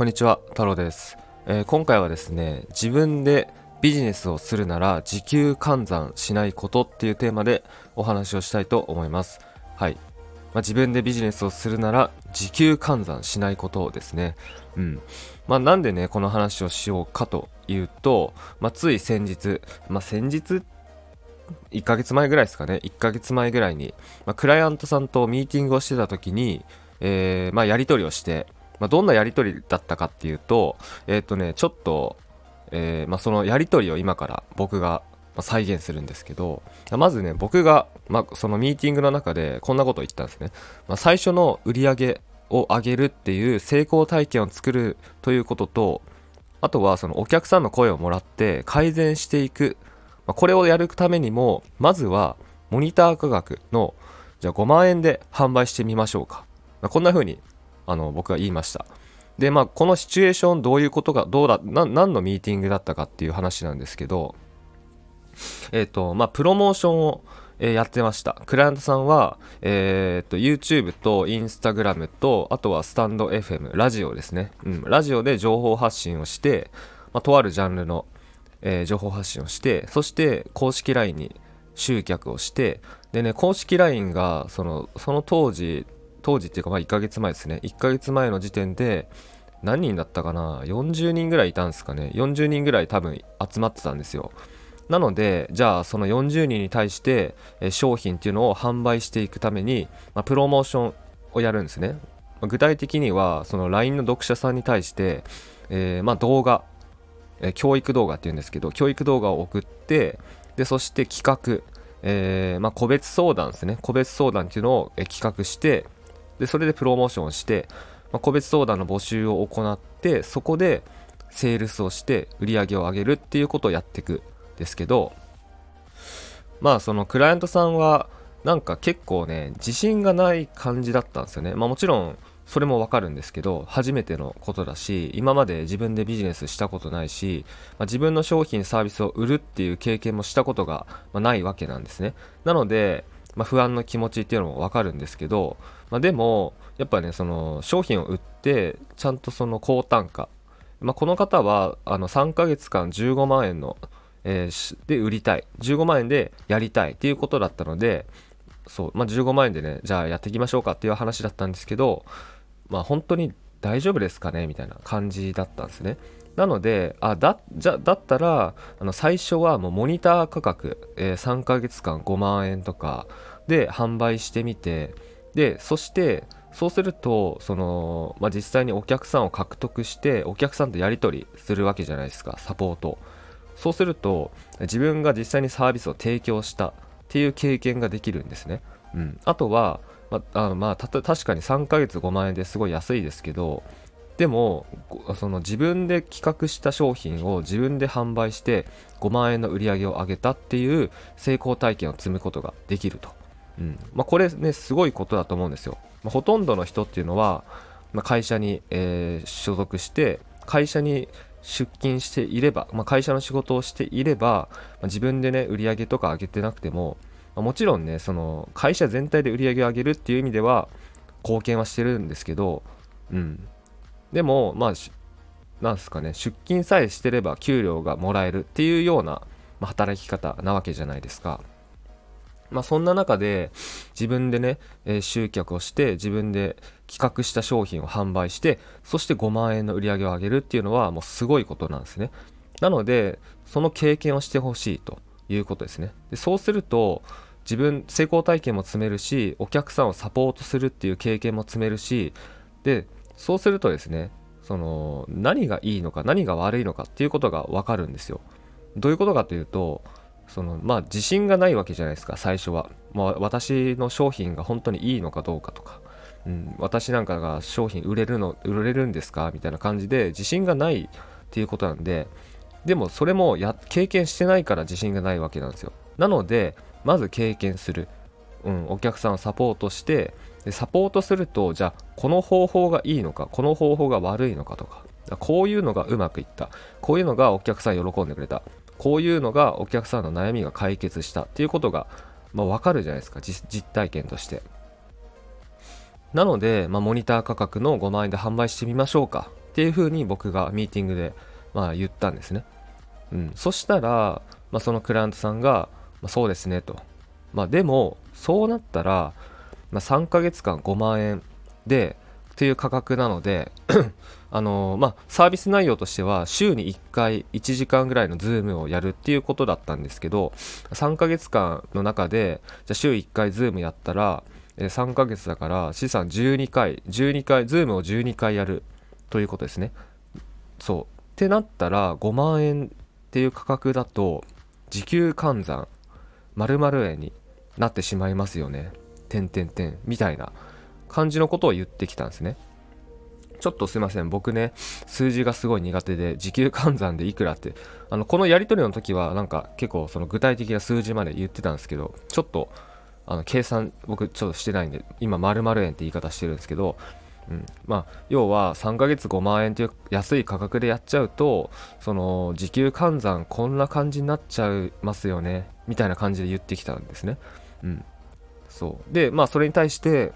こんにちは、太郎です、えー、今回はですね、自分でビジネスをするなら時給換算しないことっていうテーマでお話をしたいと思います。はい。まあ、自分でビジネスをするなら時給換算しないことですね。うん。まあ、なんでね、この話をしようかというと、まあ、つい先日、まあ、先日1ヶ月前ぐらいですかね、1ヶ月前ぐらいに、まあ、クライアントさんとミーティングをしてた時に、えー、まあ、やり取りをして、まあ、どんなやり取りだったかっていうと、えっ、ー、とね、ちょっと、えー、まあ、そのやり取りを今から僕が再現するんですけど、まずね、僕が、まあ、そのミーティングの中でこんなことを言ったんですね。まあ、最初の売り上げを上げるっていう成功体験を作るということと、あとはそのお客さんの声をもらって改善していく。まあ、これをやるためにも、まずはモニター価格のじゃあ5万円で販売してみましょうか。まあ、こんな風にあの僕は言いましたでまあこのシチュエーションどういうことがどうだ何のミーティングだったかっていう話なんですけどえっ、ー、とまあプロモーションをえやってました。クライアントさんは、えー、と、YouTube と Instagram と、あとはスタンド FM、ラジオですね。うん、ラジオで情報発信をして、まあ、とあるジャンルの、えー、情報発信をして、そして公式 LINE に集客をして、でね、公式 LINE が、その、その当時、当時っていうかまあ1ヶ月前ですね。1ヶ月前の時点で何人だったかな？40人ぐらいいたんですかね。40人ぐらい多分集まってたんですよ。なのでじゃあその40人に対して商品っていうのを販売していくために、まあ、プロモーションをやるんですね。具体的にはその LINE の読者さんに対して、えー、ま動画、え教育動画っていうんですけど教育動画を送ってでそして企画、えー、ま、個別相談ですね。個別相談っていうのを企画してでそれでプロモーションをして、まあ、個別相談の募集を行ってそこでセールスをして売り上げを上げるっていうことをやっていくんですけどまあそのクライアントさんはなんか結構ね自信がない感じだったんですよね。まあもちろんそれもわかるんですけど初めてのことだし今まで自分でビジネスしたことないし、まあ、自分の商品サービスを売るっていう経験もしたことがないわけなんですね。なのでまあ、不安の気持ちっていうのも分かるんですけど、まあ、でもやっぱねその商品を売ってちゃんとその高単価、まあ、この方はあの3ヶ月間15万円の、えー、で売りたい。15万円でやりたいっていうことだったのでそう、まあ、15万円でねじゃあやっていきましょうかっていう話だったんですけどまあ本当に大丈夫ですかね？みたいな感じだったんですね。なので、あ、だ、じゃ、だったら、あの、最初はもうモニター価格、えー、3ヶ月間5万円とかで販売してみて、で、そして、そうすると、その、まあ、実際にお客さんを獲得して、お客さんとやり取りするわけじゃないですか、サポート。そうすると、自分が実際にサービスを提供したっていう経験ができるんですね。うん。あとは、まあ、あまあ、確かに3ヶ月5万円ですごい安いですけど、でもその自分で企画した商品を自分で販売して5万円の売り上げを上げたっていう成功体験を積むことができると、うん。まあ、これねすごいことだと思うんですよ、まあ、ほとんどの人っていうのは、まあ、会社に、えー、所属して会社に出勤していれば、まあ、会社の仕事をしていれば、まあ、自分でね売り上げとか上げてなくても、まあ、もちろんねその会社全体で売り上げを上げるっていう意味では貢献はしてるんですけど、うん、でもまあなんすかね出勤さえしてれば給料がもらえるっていうような、働き方なわけじゃないですか。まあそんな中で自分でね、えー、集客をして自分で企画した商品を販売してそして5万円の売り上げを上げるっていうのはもうすごいことなんですね。なのでその経験をしてほしいということですね。でそうすると自分成功体験も積めるしお客さんをサポートするっていう経験も積めるしでそうするとですねその何がいいのか何が悪いのかっていうことが分かるんですよどういうことかというとそのまあ自信がないわけじゃないですか最初は、まあ、私の商品が本当にいいのかどうかとか、うん、私なんかが商品売れるの売れるんですか？みたいな感じで自信がないっていうことなんで。でもそれもや経験してないから自信がないわけなんですよ。なのでまず経験する、うん、お客さんをサポートしてでサポートするとじゃあこの方法がいいのかこの方法が悪いのかとか。こういうのがうまくいった。こういうのがお客さん喜んでくれた。こういうのがお客さんの悩みが解決したっていうことが、まあ、分かるじゃないですか実体験としてなので、まあ、モニター価格の5万円で販売してみましょうかっていうふうに僕がミーティングで、まあ、言ったんですね。うん、そしたら、まあ、そのクライアントさんが、まあ、そうですねと。まあ、でも、そうなったら、まあ、3ヶ月間5万円で、っていう価格なので あの、まあ、サービス内容としては週に1回1時間ぐらいのズームをやるっていうことだったんですけど3ヶ月間の中でじゃ週1回ズームやったらえ3ヶ月だから四三12回12回ズームを12回やるということですね。そう。ってなったら5万円っていう価格だと時給換算〇〇円になってしまいますよね。てんてんてんみたいな。感じのことを言ってきたんですね。ちょっとすいません。僕ね、数字がすごい苦手で、時給換算でいくらって、あの、このやり取りの時は、なんか結構その具体的な数字まで言ってたんですけど、ちょっと、あの、計算、僕ちょっとしてないんで、今、〇〇円って言い方してるんですけど、うん、まあ要は3ヶ月5万円という安い価格でやっちゃうとその時給換算こんな感じになっちゃいますよねみたいな感じで言ってきたんですね。うん、そうでまあそれに対して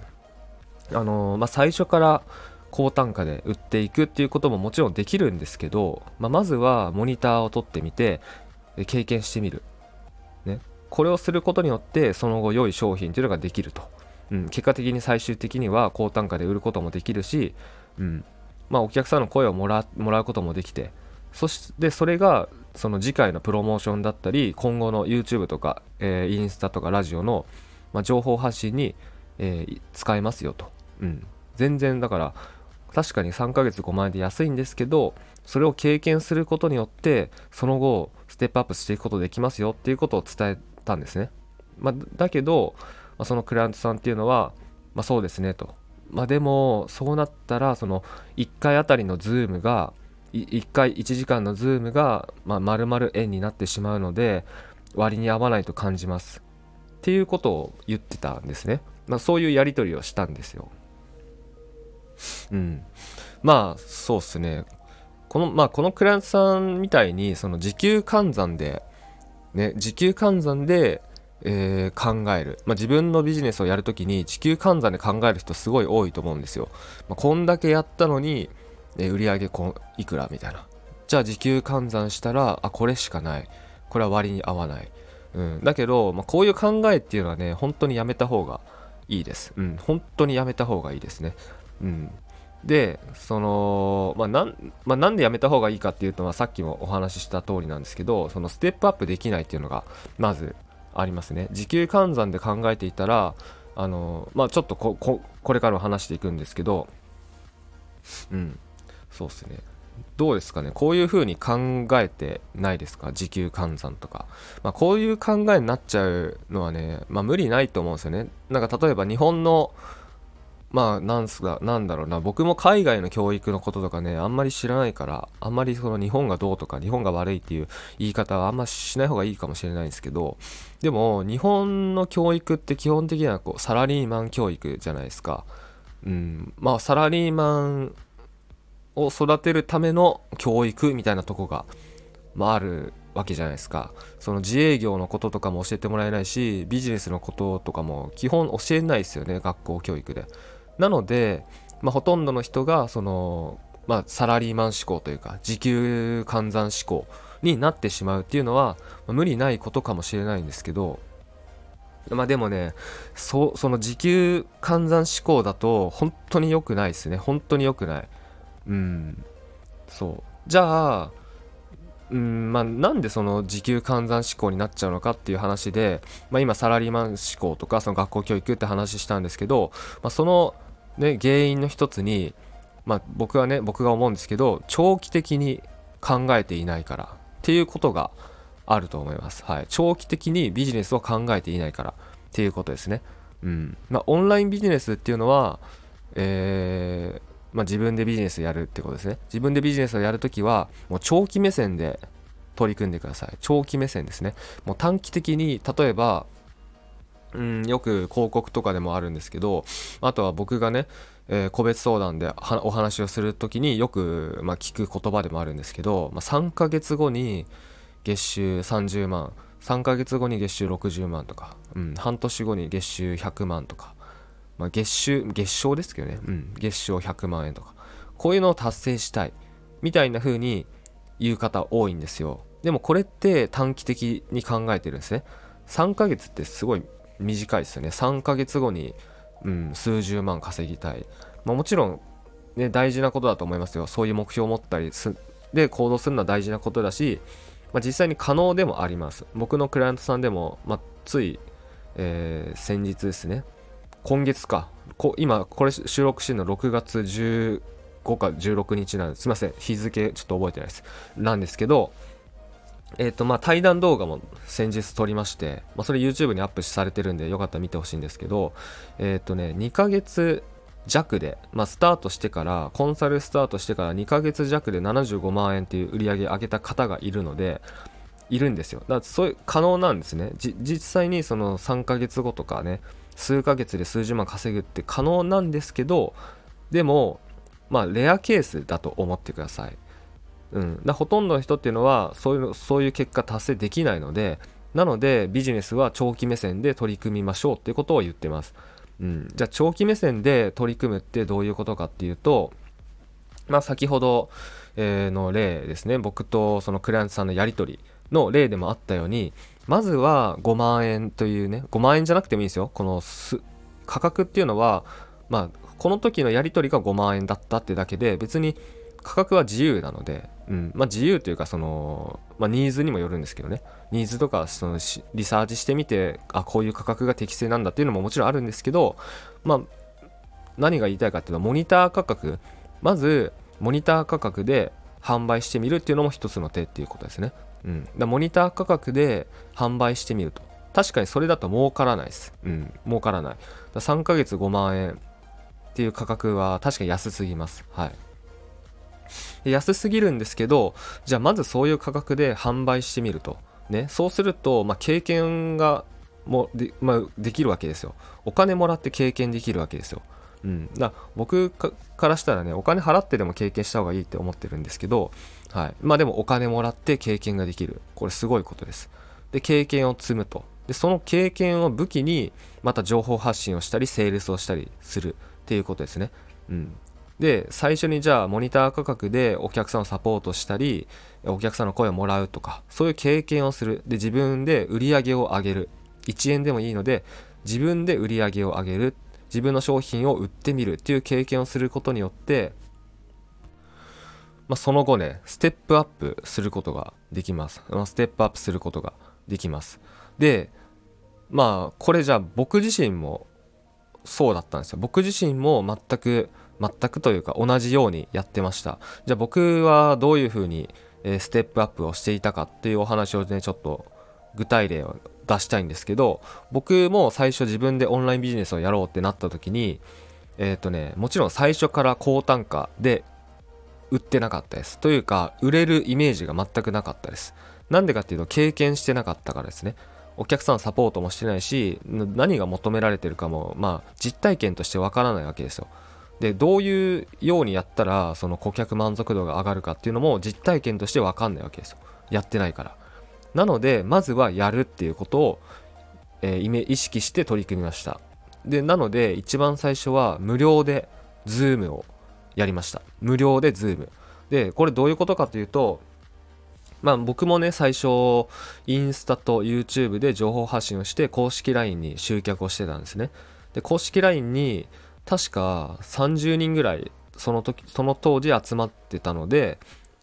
あの、まあ、最初から高単価で売っていくっていうことももちろんできるんですけど、まあ、まずはモニターを取ってみて経験してみる、ね、これをすることによってその後良い商品というのができると。うん、結果的に最終的には高単価で売ることもできるし、うん。まあ、お客さんの声をもらもらうこともできて。そしてそれがその次回のプロモーションだったり今後の YouTube とか、えー、インスタとかラジオの、まあ、情報発信に、えー、使えますよと、うん、全然だから確かに3ヶ月5万円で安いんですけどそれを経験することによってその後ステップアップしていくことできますよっていうことを伝えたんですね、まあ、だけどまあ、そのクライアントさんっていうのは、まあ、そうですねと。まあ、でも、そうなったら、その1回あたりのズームが、1回1時間のズームが、まあ、丸々円になってしまうので、割に合わないと感じます。っていうことを言ってたんですね。まあ、そういうやり取りをしたんですよ。うん。まあ、そうっすね。この、まあ、このクライアントさんみたいに、その時給換算で、ね、時給換算で、えー、考える、まあ、自分のビジネスをやるときに地球換算で考える人すごい多いと思うんですよ、まあ、こんだけやったのに、えー、売上こいくらみたいなじゃあ時給換算したらあこれしかないこれは割に合わない、うん、だけど、まあ、こういう考えっていうのはね本当にやめた方がいいです、うん、本当にやめた方がいいですね、うん、でその、まあなんまあ、なんでやめた方がいいかっていうと、まあ、さっきもお話しした通りなんですけどそのステップアップできないっていうのがまずありますね。時給換算で考えていたらあのまあちょっとここれからも話していくんですけどうん。そうっすね。どうですかね。こういう風に考えてないですか？時給換算とか、まあ、こういう考えになっちゃうのはね、まあ、無理ないと思うんですよね。なんか例えば日本のまあなんすかなんだろうな。僕も海外の教育のこととかねあんまり知らないからあんまりその日本がどうとか日本が悪いっていう言い方はあんましない方がいいかもしれないんですけどでも日本の教育って基本的にはこうサラリーマン教育じゃないですか。うん。まあサラリーマンを育てるための教育みたいなとこが、まあ、あるわけじゃないですか。その自営業のこととかも教えてもらえないしビジネスのこととかも基本教えないですよね学校教育で。なので、まあ、ほとんどの人がその、まあ、サラリーマン志向というか時給換算志向になってしまうっていうのは、まあ、無理ないことかもしれないんですけどまあでもねその時給換算志向だと本当に良くないですね。本当に良くない。うん。そう。じゃあうんまあ、なんでその時給換算志向になっちゃうのかっていう話で、まあ、今サラリーマン志向とかその学校教育って話したんですけど、まあ、そのね、原因の一つに、まあ、僕はね僕が思うんですけど長期的に考えていないからっていうことがあると思います、はい、長期的にビジネスを考えていないからっていうことですね、うん。まあ、オンラインビジネスっていうのは、えー、まあ、自分でビジネスやるってことですね。自分でビジネスをやるときはもう長期目線で取り組んでください。長期目線ですね。もう短期的に例えばうん、よく広告とかでもあるんですけどあとは僕がね、えー、個別相談でお話をする時によく、まあ、聞く言葉でもあるんですけど、まあ、3ヶ月後に月収30万。3ヶ月後に月収60万とか、うん、半年後に月収100万とか、まあ、月収月賞ですけどね、うん、月賞100万円とか。こういうのを達成したいみたいな風に言う方多いんですよ。でもこれって短期的に考えてるんですね。3ヶ月ってすごい短いですよね。3ヶ月後に、うん、数十万稼ぎたい、まあ、もちろん、ね、大事なことだと思いますよ。そういう目標を持ったりすで行動するのは大事なことだし、まあ、実際に可能でもあります。僕のクライアントさんでも、まあ、つい、えー、先日ですね今月か。こ今これ収録してるの6月15か16日なんです。すいません。日付ちょっと覚えてないです。なんですけどえっ、ー、とまあ対談動画も先日撮りまして、まあ、それ YouTube にアップされてるんでよかったら見てほしいんですけどえっ、ー、とね2ヶ月弱で、まあ、スタートしてからコンサルスタートしてから2ヶ月弱で75万円っていう売り上げ上げた方がいるのでいるんですよ。だからそういう可能なんですね。実際にその3ヶ月後とかね数ヶ月で数十万稼ぐって可能なんですけどでもまあレアケースだと思ってください。うん、だほとんどの人っていうのはそういうそういう結果達成できないのでなのでビジネスは長期目線で取り組みましょうっていうことを言ってます、うん、じゃあ長期目線で取り組むってどういうことかっていうとまあ先ほど、の例ですね。僕とそのクライアントさんのやり取り。の例でもあったようにまずは5万円というね5万円じゃなくてもいいですよ。この価格っていうのはまあこの時のやり取りが5万円だったってだけで別に価格は自由なので、うん。まあ、自由というかその、まあ、ニーズにもよるんですけどね。ニーズとかそのリサーチしてみてあこういう価格が適正なんだっていうのももちろんあるんですけど、まあ、何が言いたいかっていうのはモニター価格。まずモニター価格で販売してみるっていうのも一つの手っていうことですね、うん、だモニター価格で販売してみると。確かにそれだと儲からないです、うん、儲からない。3ヶ月5万円っていう価格は確かに安すぎます。はい。安すぎるんですけどじゃあまずそういう価格で販売してみると、ね、そうすると、まあ、経験がもで,、まあ、できるわけですよ。お金もらって経験できるわけですようん、だ僕からしたらねお金払ってでも経験した方がいいって思ってるんですけど、はい、まあでもお金もらって経験ができる。これすごいことです。で経験を積むと。でその経験を武器にまた情報発信をしたりセールスをしたりする。っていうことですね、うん、で最初にじゃあモニター価格でお客さんをサポートしたりお客さんの声をもらうとかそういう経験をする。で自分で売り上げを上げる。1円でもいいので自分で売り上げを上げる自分の商品を売ってみるっていう経験をすることによって、まあ、その後ねステップアップすることができます、まあ、ステップアップすることができます。でまあこれじゃあ僕自身もそうだったんですよ。僕自身も全く全くというか同じようにやってました。じゃあ僕はどういうふうに、ステップアップをしていたかっていうお話をねちょっと具体例を出したいんですけど僕も最初自分でオンラインビジネスをやろうってなった時にえっ、ー、とねもちろん最初から高単価で売ってなかったです。というか売れるイメージが全くなかったです。なんでかっていうと経験してなかったからですね。お客さんサポートもしてないし何が求められてるかもまあ実体験としてわからないわけですよ。でどういうようにやったらその顧客満足度が上がるかっていうのも実体験として分かんないわけですよ。やってないから。なのでまずはやるっていうことを、えー、意識して取り組みました。でなので一番最初は無料で Zoom をやりました。無料で Zoom でこれどういうことかというとまあ僕もね最初インスタと YouTube で情報発信をして公式 LINE に集客をしてたんですね。で公式 LINE に確か30人ぐらいその時その当時集まってたので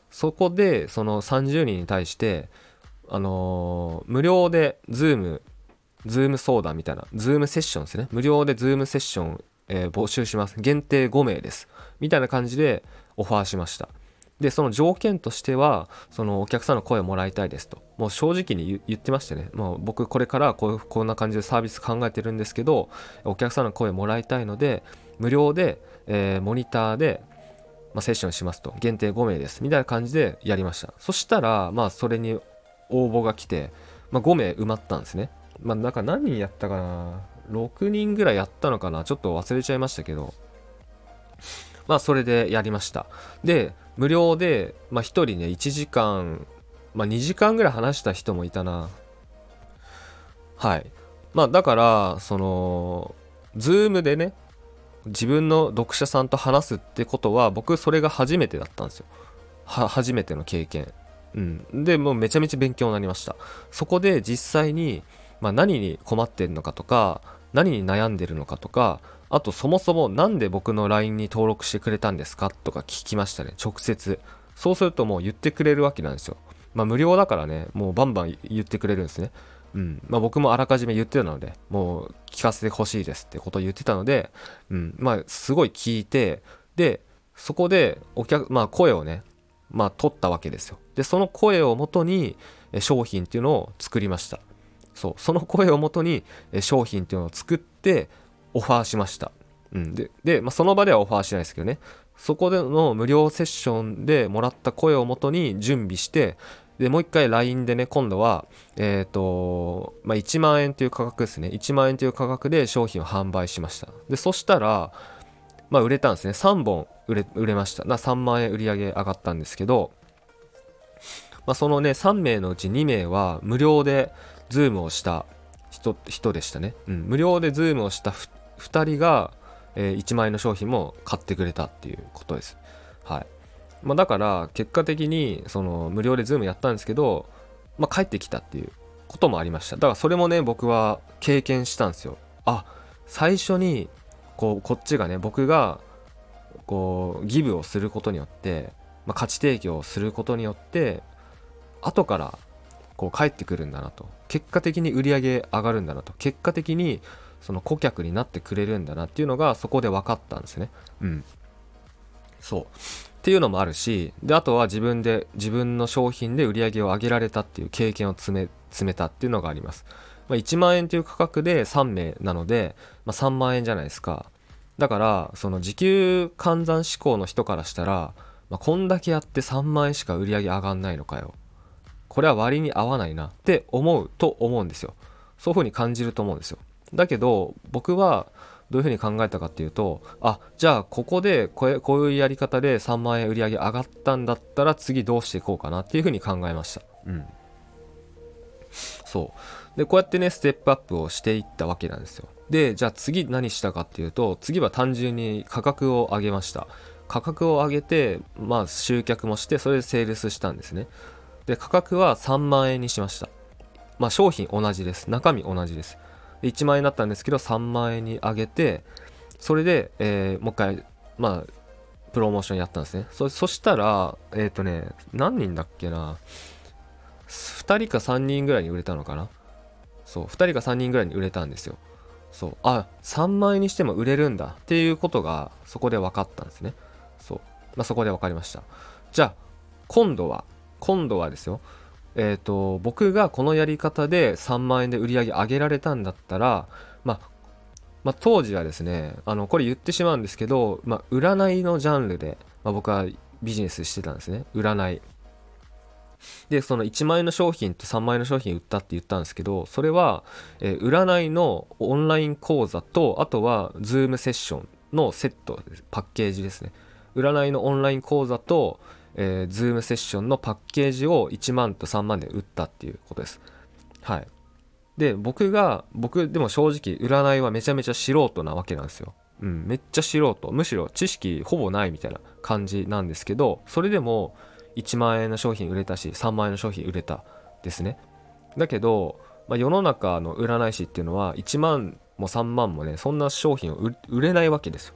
そこでその30人に対してあのー、無料で Zoom ズーム相談みたいな、ズームセッションですね。無料でズームセッション、えー、募集します。限定5名です。みたいな感じでオファーしました。で、その条件としては、そのお客さんの声をもらいたいですと。もう正直に言ってましてね、もう僕これからこうこんな感じでサービス考えてるんですけど、お客さんの声をもらいたいので、無料で、えー、モニターで、まあ、セッションしますと。限定5名です。みたいな感じでやりました。そしたら、まあそれに応募が来て、まあ、5名埋まったんですね。まあなんか何人やったかな。6人ぐらいやったのかな。ちょっと忘れちゃいましたけど。まあそれでやりました。で無料で、まあ、1人ね1時間、まあ、2時間ぐらい話した人もいたな。はい。まあだからそのズームでね自分の読者さんと話すってことは僕それが初めてだったんですよ。は初めての経験。うん。でもうめちゃめちゃ勉強になりました。そこで実際に、まあ、何に困ってるのかとか何に悩んでるのかとかあとそもそも何で僕の LINE に登録してくれたんですかとか聞きましたね。直接。そうするともう言ってくれるわけなんですよ。まあ無料だからねもうバンバン言ってくれるんですね。うん。まあ、僕もあらかじめ言ってたのでもう聞かせてほしいですってことを言ってたので、うん。まあ、すごい聞いてでそこでお客、まあ、声をね、まあ、取ったわけですよ。でその声をもとに商品っていうのを作りました。そう。その声をもとに商品っていうのを作ってオファーしました、うん、でで、まあ、その場ではオファーしないですけどね。そこでの無料セッションでもらった声をもとに準備してで、もう一回 LINE でね、今度は、えっ、ー、と、まあ、1万円という価格ですね。1万円という価格で商品を販売しました。で、そしたら、まあ、売れたんですね。3本売れ売れました。な3万円売り上げ上がったんですけど、まあ、そのね、3名のうち2名は無料でズームをした人人でしたね。うん、無料でズームをした2人が、えー、1万円の商品も買ってくれたっていうことです。はい。まあ、だから結果的にその無料でズームやったんですけど、まあ、帰ってきたっていうこともありましただからそれもね僕は経験したんですよあ最初にこうこっちがね僕がこうギブをすることによって、まあ、価値提供をすることによって後からこう帰ってくるんだなと。結果的に売り上げ上がるんだなと。結果的にその顧客になってくれるんだなっていうのがそこで分かったんですね。うん。そう。っていうのもあるしであとは自分で自分の商品で売り上げを上げられたっていう経験を積め積めたっていうのがあります、まあ、1万円という価格で3名なので、まあ、3万円じゃないですか。だからその時給換算志向の人からしたら、まあ、こんだけやって3万円しか売り上げ上がんないのかよ。これは割に合わないなって思うと思うんですよ。そういう風に感じると思うんですよ。だけど僕はどういうふうに考えたかっていうとあじゃあここでこれこういうやり方で3万円売り上げ上がったんだったら次どうしていこうかなっていうふうに考えました。うん。そうでこうやってねステップアップをしていったわけなんですよ。でじゃあ次何したかっていうと次は単純に価格を上げました。価格を上げてまあ集客もしてそれでセールスしたんですね。で価格は3万円にしました。まあ商品同じです。中身同じです。1万円だったんですけど3万円に上げてそれで、えー、もう一回まあプロモーションやったんですね。そそしたらえっ、ー、とね何人だっけな。2人か3人ぐらいに売れたのかな。そう2人か3人ぐらいに売れたんですよ。そうあ3万円にしても売れるんだ。っていうことがそこで分かったんですね。そう、まあ、そこで分かりました。じゃあ今度は今度はですよ。えーと、僕がこのやり方で3万円で売り上げ上げられたんだったら、まあ、まあ、当時はですねあのこれ言ってしまうんですけど、まあ、占いのジャンルで、まあ、僕はビジネスしてたんですね。占い。でその1万円の商品と3万円の商品売ったって言ったんですけどそれは、えー、占いのオンライン講座とあとは Zoom セッションのセットパッケージですね占いのオンライン講座とえー、ズームセッションのパッケージを1万と3万で売ったっていうことです。はい。で、僕が、僕でも正直占いはめちゃめちゃ素人なわけなんですよ。うん、めっちゃ素人。むしろ知識ほぼないみたいな感じなんですけど、それでも1万円の商品売れたし、3万円の商品売れたですね。だけど、まあ、世の中の占い師っていうのは1万も3万もね、そんな商品を売れないわけですよ。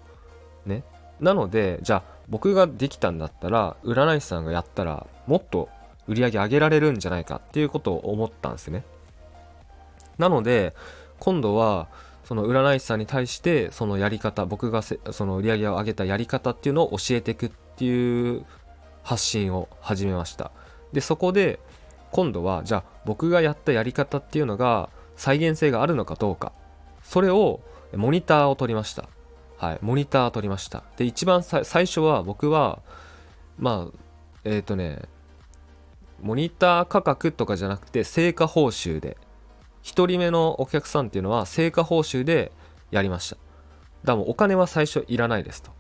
ね。なので、じゃあ僕ができたんだったら占い師さんがやったらもっと売り上げ上げられるんじゃないかっていうことを思ったんですねなので今度はその占い師さんに対してそのやり方僕がその売り上げを上げたやり方っていうのを教えていくっていう発信を始めましたでそこで今度はじゃあ僕がやったやり方っていうのが再現性があるのかどうかそれをモニターを取りましたはい、モニターを取りました。で、一番最初は僕は、まあ、えっ、ー、とね、モニター価格とかじゃなくて、成果報酬で、1人目のお客さんっていうのは成果報酬でやりました。だからもうお金は最初いらないですと。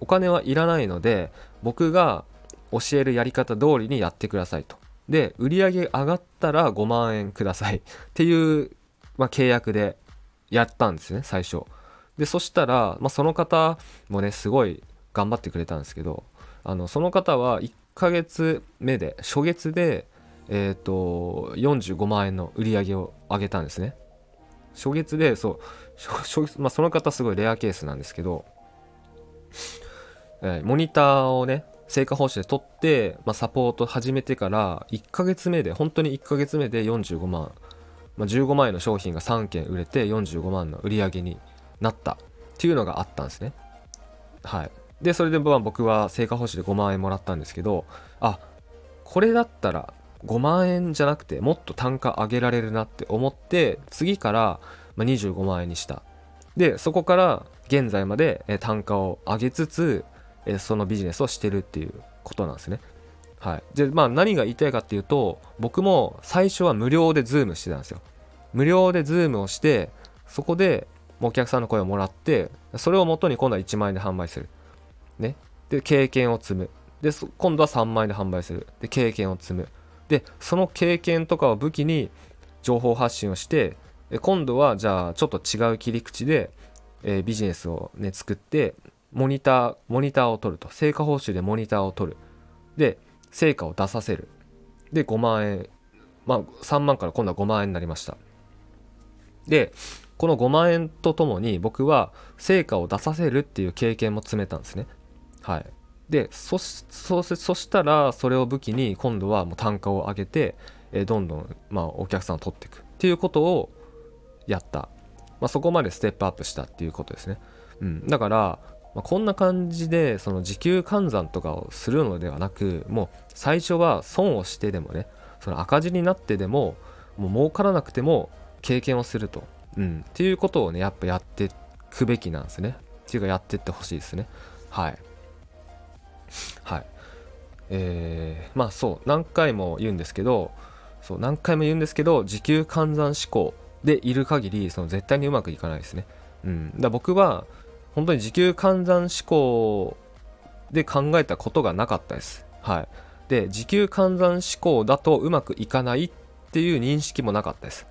お金はいらないので、僕が教えるやり方通りにやってくださいと。で、売上上がったら5万円ください っていう、まあ、契約でやったんですね、最初。でそしたら、まあ、その方もねすごい頑張ってくれたんですけどあのその方は1ヶ月目で初月でえっ、ー、と45万円の売り上げを上げたんですね初月でそう、まあ、その方すごいレアケースなんですけど、えー、モニターをね成果報酬で取って、まあ、サポート始めてから1ヶ月目で本当に1ヶ月目で45万、まあ、15万円の商品が3件売れて45万の売り上げになった。っていうのがあったんですね。はい。でそれで僕は成果報酬で5万円もらったんですけどあこれだったら5万円じゃなくてもっと単価上げられるなって思って次から25万円にした。でそこから現在まで単価を上げつつそのビジネスをしてるっていうことなんですね。はい。でまあ何が言いたいかっていうと僕も最初は無料でズームしてたんですよ。無料でズームをしてそこでお客さんの声をもらってそれをもとに今度は1万円で販売する。ね。で経験を積む。で今度は3万円で販売する。で経験を積む。でその経験とかを武器に情報発信をして今度はじゃあちょっと違う切り口で、えー、ビジネスをね作ってモニターモニターを取ると。成果報酬でモニターを取る。で成果を出させる。で5万円。まあ3万から今度は5万円になりました。でこの5万円とともに僕は成果を出させるっていう経験も詰めたんですね。はい。でそしたらそれを武器に今度はもう単価を上げて、え、どんどん、まあ、お客さんを取っていく。っていうことをやった、まあ、そこまでステップアップしたっていうことですね、うん、だから、まあ、こんな感じでその時給換算とかをするのではなくもう最初は損をしてでもねその赤字になってでももう儲からなくても経験をすると、うん、っていうことをねやっぱやっていくべきなんですねっていうかやってってほしいですねはいはい。えー、まあそう、何回も言うんですけど、そう何回も言うんですけど、時給換算思考でいる限り、その絶対にうまくいかないですね。うん。だ僕は、本当に時給換算思考で考えたことがなかったです。はい。で、時給換算思考だとうまくいかないっていう認識もなかったです。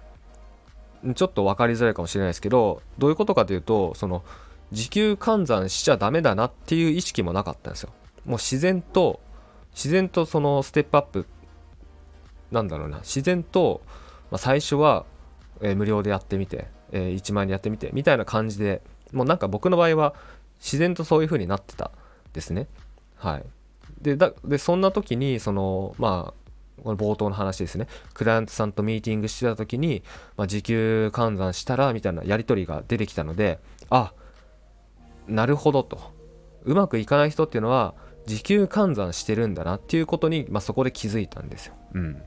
ちょっと分かりづらいかもしれないですけど、どういうことかというと、その、時給換算しちゃダメだなっていう意識もなかったんですよ。もう自然と自然とそのステップアップなんだろうな自然と、まあ、最初は、えー、無料でやってみて、えー、1万円でやってみてみたいな感じでもうなんか僕の場合は自然とそういう風になってたですねはいでだでそんな時にそのまあこの冒頭の話ですねクライアントさんとミーティングしてた時に、まあ、時給換算したらみたいなやり取りが出てきたのであなるほどとうまくいかない人っていうのは時給換算してるんだなっていうことに、まあ、そこで気づいたんですよ。うん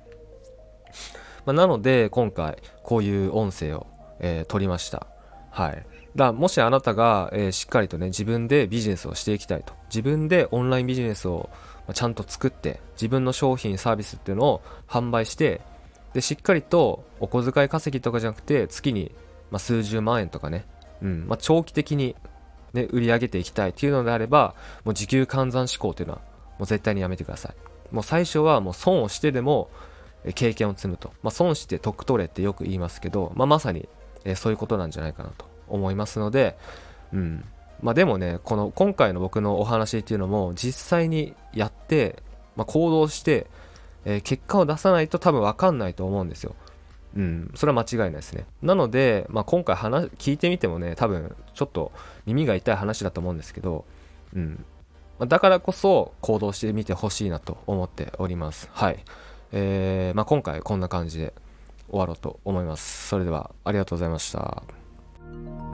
まあ、なので今回こういう音声を、えー、撮りました。はい。だもしあなたが、えー、しっかりとね自分でビジネスをしていきたいと自分でオンラインビジネスをちゃんと作って自分の商品サービスっていうのを販売してでしっかりとお小遣い稼ぎとかじゃなくて月に、まあ、数十万円とかね、うんまあ、長期的にね、売り上げていきたいっていうのであれば、もう時給換算思考っていうのは、もう絶対にやめてください。もう最初はもう損をしてでも、経験を積むと。まあ、損して得取れってよく言いますけど、まあ、まさに、えそういうことなんじゃないかなと思いますので、うん。まあ、でもね、この今回の僕のお話っていうのも、実際にやって、まあ、行動して、えー、結果を出さないと多分わかんないと思うんですよ。うん、それは間違いないですね。なので、まあ、今回話聞いてみてもね、多分ちょっと耳が痛い話だと思うんですけど、うん、だからこそ行動してみてほしいなと思っております。はい。えー、まあ、今回こんな感じで終わろうと思います。それではありがとうございました。thank you